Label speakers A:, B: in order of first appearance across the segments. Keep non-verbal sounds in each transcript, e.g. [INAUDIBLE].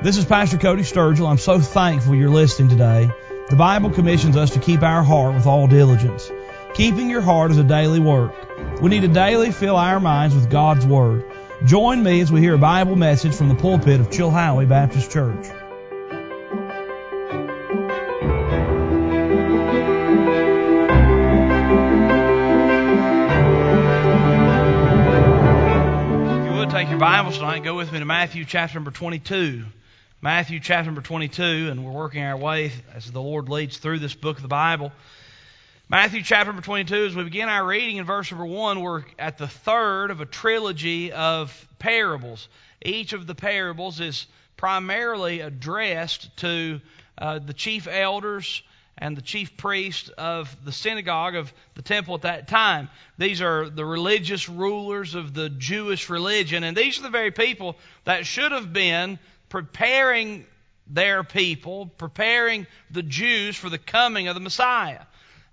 A: This is Pastor Cody Sturgill. I'm so thankful you're listening today. The Bible commissions us to keep our heart with all diligence. Keeping your heart is a daily work. We need to daily fill our minds with God's Word. Join me as we hear a Bible message from the pulpit of Chilhowie Baptist Church. If you would take your Bibles tonight, go with me to Matthew chapter number 22. Matthew chapter number 22, and we're working our way as the Lord leads through this book of the Bible. Matthew chapter number 22, as we begin our reading in verse number 1, we're at the third of a trilogy of parables. Each of the parables is primarily addressed to uh, the chief elders and the chief priest of the synagogue of the temple at that time. These are the religious rulers of the Jewish religion, and these are the very people that should have been preparing their people, preparing the Jews for the coming of the Messiah.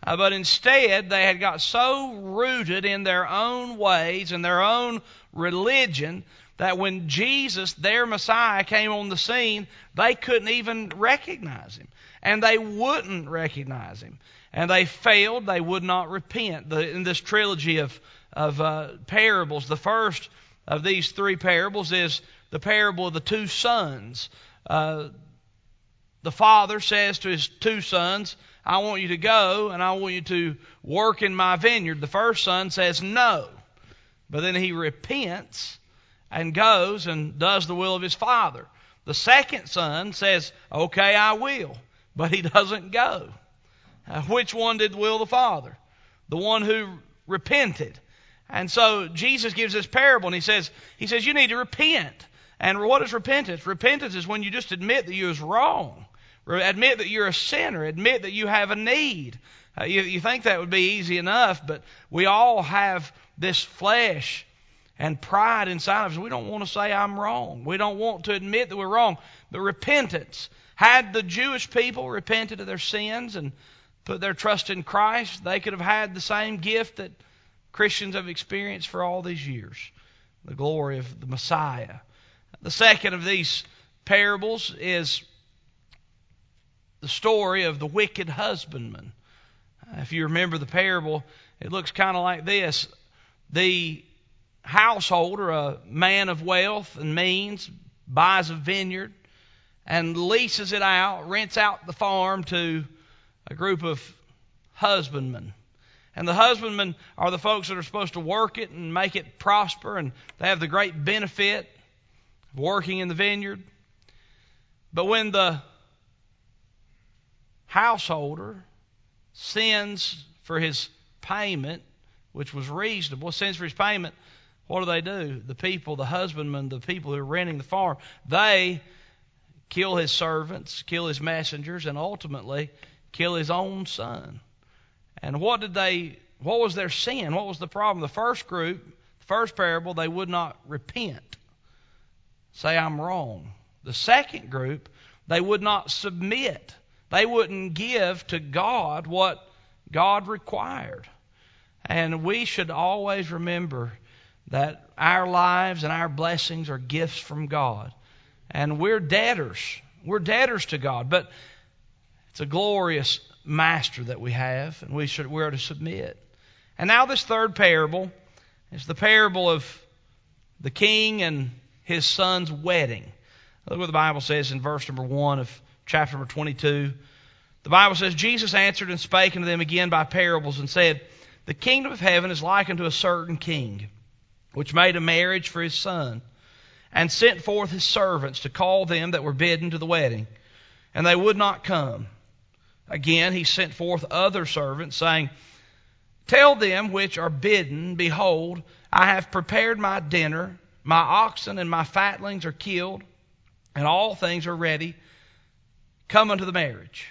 A: Uh, but instead, they had got so rooted in their own ways and their own religion that when Jesus, their Messiah, came on the scene, they couldn't even recognize him. And they wouldn't recognize him. And they failed. They would not repent. The, in this trilogy of, of uh, parables, the first of these three parables is the parable of the two sons. Uh, the father says to his two sons, I want you to go and I want you to work in my vineyard. The first son says no. But then he repents and goes and does the will of his father. The second son says, Okay, I will. But he [LAUGHS] doesn't go. Uh, which one did will the father? The one who repented. And so Jesus gives this parable and he says, he says, you need to repent. And what is repentance? Repentance is when you just admit that you was wrong. Admit that you're a sinner. Admit that you have a need. Uh, you, you think that would be easy enough, but we all have this flesh and pride inside of us. We don't want to say I'm wrong. We don't want to admit that we're wrong. But repentance. Had the Jewish people repented of their sins and put their trust in Christ, they could have had the same gift that Christians have experienced for all these years the glory of the Messiah. The second of these parables is the story of the wicked husbandman. Uh, if you remember the parable, it looks kind of like this. The householder, a man of wealth and means, buys a vineyard and leases it out, rents out the farm to a group of husbandmen. And the husbandmen are the folks that are supposed to work it and make it prosper, and they have the great benefit working in the vineyard. But when the householder sends for his payment, which was reasonable, sends for his payment, what do they do? The people, the husbandmen, the people who are renting the farm, they kill his servants, kill his messengers, and ultimately kill his own son. And what did they what was their sin? What was the problem? The first group, the first parable, they would not repent. Say I'm wrong. The second group, they would not submit. They wouldn't give to God what God required. And we should always remember that our lives and our blessings are gifts from God. And we're debtors. We're debtors to God. But it's a glorious master that we have, and we should we are to submit. And now this third parable is the parable of the king and his son's wedding. Look what the Bible says in verse number one of chapter number twenty-two. The Bible says, Jesus answered and spake unto them again by parables, and said, The kingdom of heaven is like unto a certain king, which made a marriage for his son, and sent forth his servants to call them that were bidden to the wedding, and they would not come. Again, he sent forth other servants, saying, Tell them which are bidden, Behold, I have prepared my dinner, my oxen and my fatlings are killed, and all things are ready. Come unto the marriage.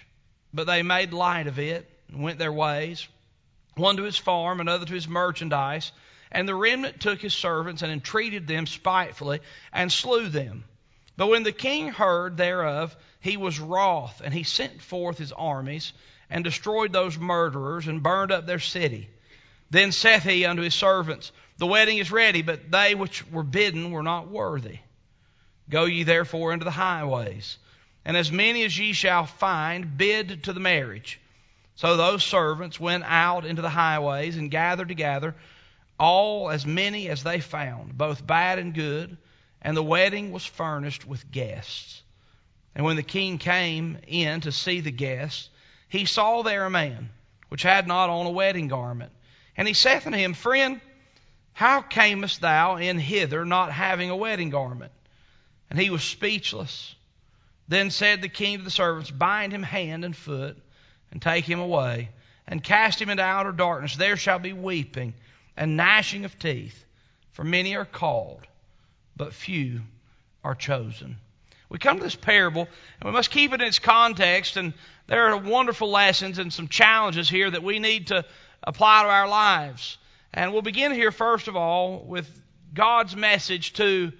A: But they made light of it, and went their ways, one to his farm, another to his merchandise. And the remnant took his servants, and entreated them spitefully, and slew them. But when the king heard thereof, he was wroth, and he sent forth his armies, and destroyed those murderers, and burned up their city. Then saith he unto his servants, The wedding is ready, but they which were bidden were not worthy. Go ye therefore into the highways, and as many as ye shall find, bid to the marriage. So those servants went out into the highways and gathered together all as many as they found, both bad and good, and the wedding was furnished with guests. And when the king came in to see the guests, he saw there a man which had not on a wedding garment. And he saith unto him, Friend, how camest thou in hither not having a wedding garment? And he was speechless. Then said the king to the servants, Bind him hand and foot, and take him away, and cast him into outer darkness. There shall be weeping and gnashing of teeth, for many are called, but few are chosen. We come to this parable, and we must keep it in its context, and there are wonderful lessons and some challenges here that we need to apply to our lives. And we'll begin here, first of all, with God's message to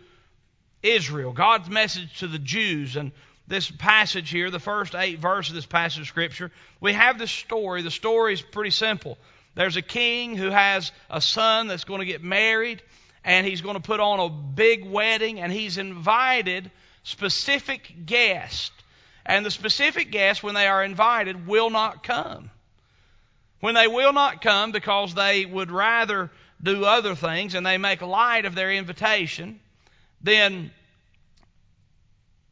A: Israel, God's message to the Jews. And this passage here, the first eight verses of this passage of Scripture, we have this story. The story is pretty simple. There's a king who has a son that's going to get married, and he's going to put on a big wedding, and he's invited specific guests. And the specific guests, when they are invited, will not come. When they will not come because they would rather do other things and they make light of their invitation, then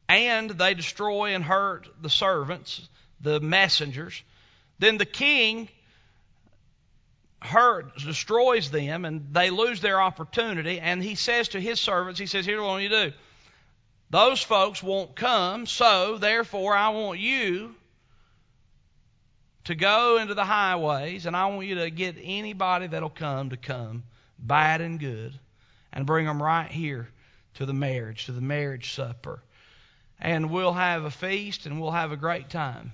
A: and they destroy and hurt the servants, the messengers, then the king hurt, destroys them, and they lose their opportunity. And he says to his servants, he says, Here's what I want you to do. Those folks won't come, so therefore I want you to go into the highways, and I want you to get anybody that'll come to come, bad and good, and bring them right here to the marriage, to the marriage supper. And we'll have a feast and we'll have a great time.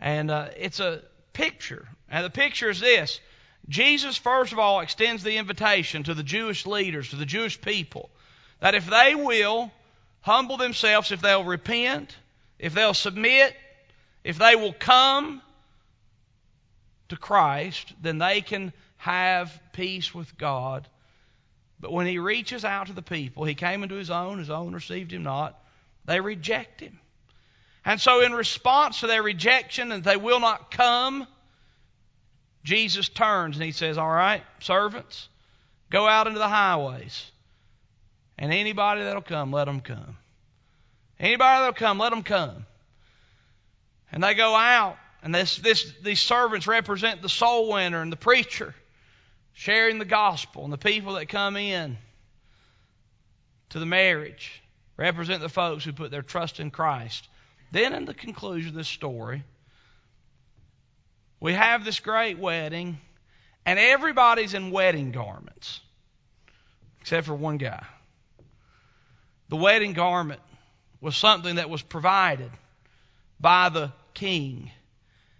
A: And uh, it's a picture. And the picture is this Jesus, first of all, extends the invitation to the Jewish leaders, to the Jewish people, that if they will humble themselves, if they'll repent, if they'll submit, if they will come to Christ, then they can have peace with God. But when he reaches out to the people, he came into his own, his own received him not. They reject him. And so, in response to their rejection, and they will not come, Jesus turns and he says, All right, servants, go out into the highways. And anybody that'll come, let them come. Anybody that'll come, let them come. And they go out, and this, this, these servants represent the soul winner and the preacher, sharing the gospel, and the people that come in to the marriage represent the folks who put their trust in Christ. Then, in the conclusion of this story, we have this great wedding, and everybody's in wedding garments, except for one guy. The wedding garment was something that was provided by the king.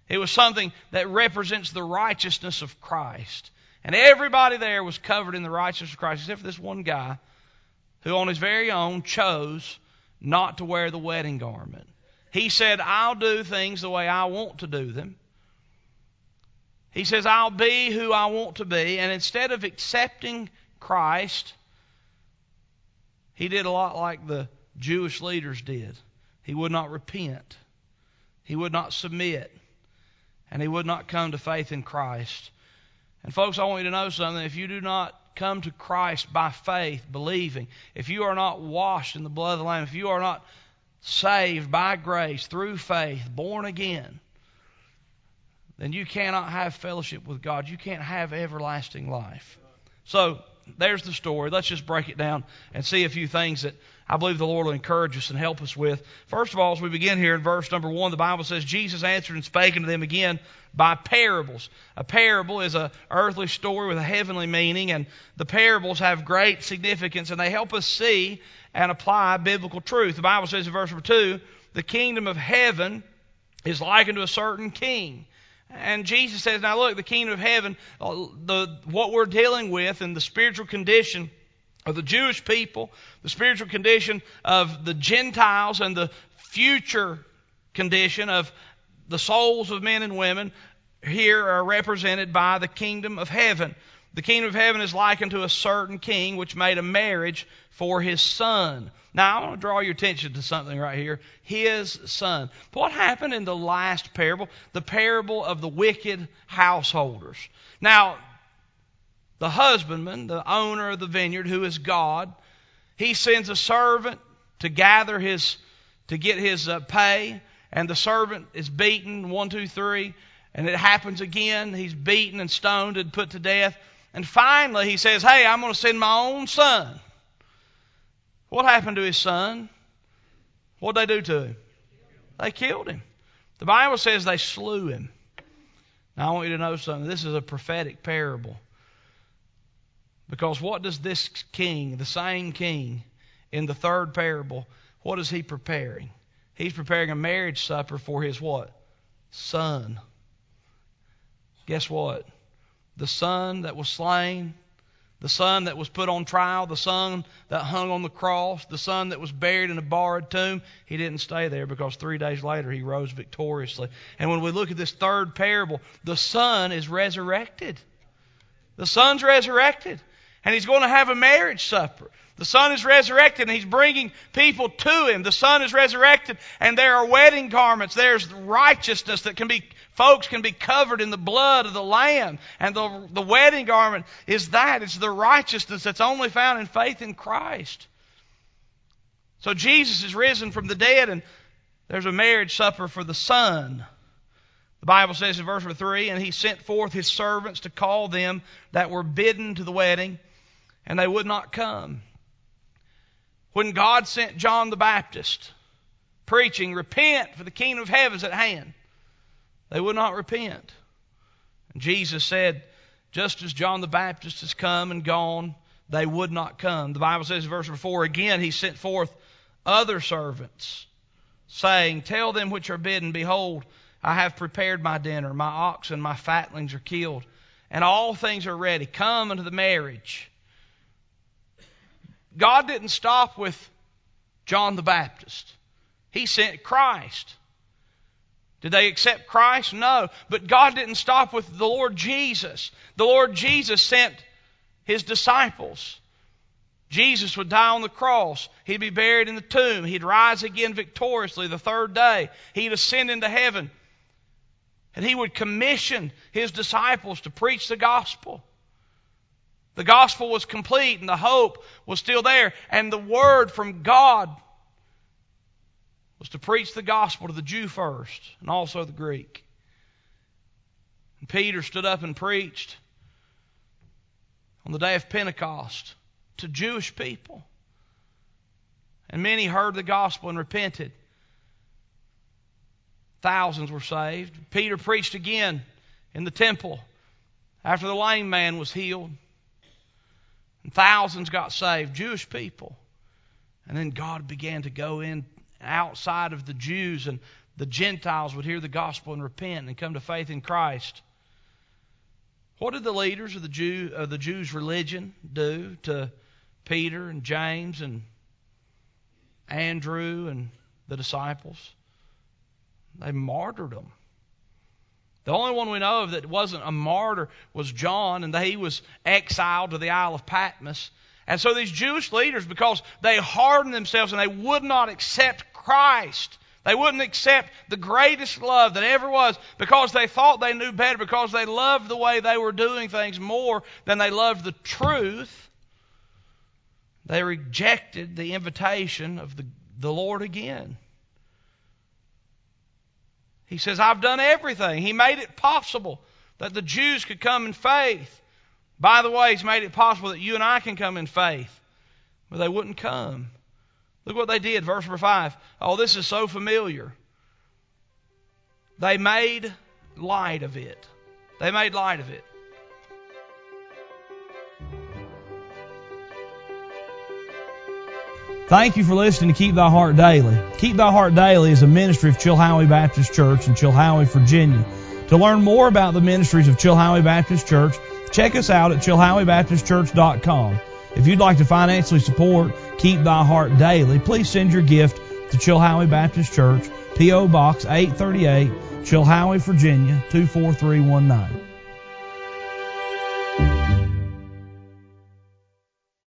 A: It was something that represents the righteousness of Christ. And everybody there was covered in the righteousness of Christ, except for this one guy who, on his very own, chose not to wear the wedding garment. He said, I'll do things the way I want to do them. He says, I'll be who I want to be. And instead of accepting Christ, he did a lot like the Jewish leaders did. He would not repent, he would not submit, and he would not come to faith in Christ. And, folks, I want you to know something. If you do not come to Christ by faith, believing, if you are not washed in the blood of the Lamb, if you are not saved by grace through faith, born again, then you cannot have fellowship with God. You can't have everlasting life. So, there's the story. Let's just break it down and see a few things that I believe the Lord will encourage us and help us with. First of all, as we begin here in verse number one, the Bible says, Jesus answered and spake unto them again by parables. A parable is a earthly story with a heavenly meaning, and the parables have great significance, and they help us see and apply biblical truth. The Bible says in verse number two, the kingdom of heaven is likened to a certain king and Jesus says, now look, the kingdom of heaven, uh, the, what we're dealing with and the spiritual condition of the Jewish people, the spiritual condition of the Gentiles, and the future condition of the souls of men and women here are represented by the kingdom of heaven. The kingdom of heaven is likened to a certain king which made a marriage for his son. Now, I want to draw your attention to something right here. His son. What happened in the last parable? The parable of the wicked householders. Now, the husbandman, the owner of the vineyard, who is God, he sends a servant to gather his, to get his uh, pay, and the servant is beaten, one, two, three, and it happens again. He's beaten and stoned and put to death. And finally, he says, Hey, I'm going to send my own son. What happened to his son? What did they do to him? They killed him. The Bible says they slew him. Now, I want you to know something. This is a prophetic parable. Because what does this king, the same king in the third parable, what is he preparing? He's preparing a marriage supper for his what? Son. Guess what? The son that was slain, the son that was put on trial, the son that hung on the cross, the son that was buried in a borrowed tomb, he didn't stay there because three days later he rose victoriously. And when we look at this third parable, the son is resurrected. The son's resurrected. And he's going to have a marriage supper. The Son is resurrected and He's bringing people to Him. The Son is resurrected and there are wedding garments. There's righteousness that can be, folks can be covered in the blood of the Lamb. And the, the wedding garment is that. It's the righteousness that's only found in faith in Christ. So Jesus is risen from the dead and there's a marriage supper for the Son. The Bible says in verse 3 And He sent forth His servants to call them that were bidden to the wedding, and they would not come. When God sent John the Baptist preaching, Repent, for the kingdom of heaven is at hand, they would not repent. And Jesus said, Just as John the Baptist has come and gone, they would not come. The Bible says in verse 4 again, He sent forth other servants, saying, Tell them which are bidden, Behold, I have prepared my dinner. My oxen, my fatlings are killed, and all things are ready. Come unto the marriage. God didn't stop with John the Baptist. He sent Christ. Did they accept Christ? No. But God didn't stop with the Lord Jesus. The Lord Jesus sent his disciples. Jesus would die on the cross. He'd be buried in the tomb. He'd rise again victoriously the third day. He'd ascend into heaven. And he would commission his disciples to preach the gospel. The gospel was complete and the hope was still there. And the word from God was to preach the gospel to the Jew first and also the Greek. And Peter stood up and preached on the day of Pentecost to Jewish people. And many heard the gospel and repented. Thousands were saved. Peter preached again in the temple after the lame man was healed. And thousands got saved, Jewish people. And then God began to go in outside of the Jews, and the Gentiles would hear the gospel and repent and come to faith in Christ. What did the leaders of the Jew of the Jews' religion do to Peter and James and Andrew and the disciples? They martyred them. The only one we know of that wasn't a martyr was John, and he was exiled to the Isle of Patmos. And so these Jewish leaders, because they hardened themselves and they would not accept Christ, they wouldn't accept the greatest love that ever was because they thought they knew better, because they loved the way they were doing things more than they loved the truth. They rejected the invitation of the, the Lord again. He says, I've done everything. He made it possible that the Jews could come in faith. By the way, He's made it possible that you and I can come in faith. But they wouldn't come. Look what they did, verse number 5. Oh, this is so familiar. They made light of it. They made light of it. Thank you for listening to Keep Thy Heart Daily. Keep Thy Heart Daily is a ministry of Chilhowie Baptist Church in Chilhowie, Virginia. To learn more about the ministries of Chilhowie Baptist Church, check us out at chilhowiebaptistchurch.com. If you'd like to financially support Keep Thy Heart Daily, please send your gift to Chilhowie Baptist Church, P.O. Box 838, Chilhowie, Virginia 24319.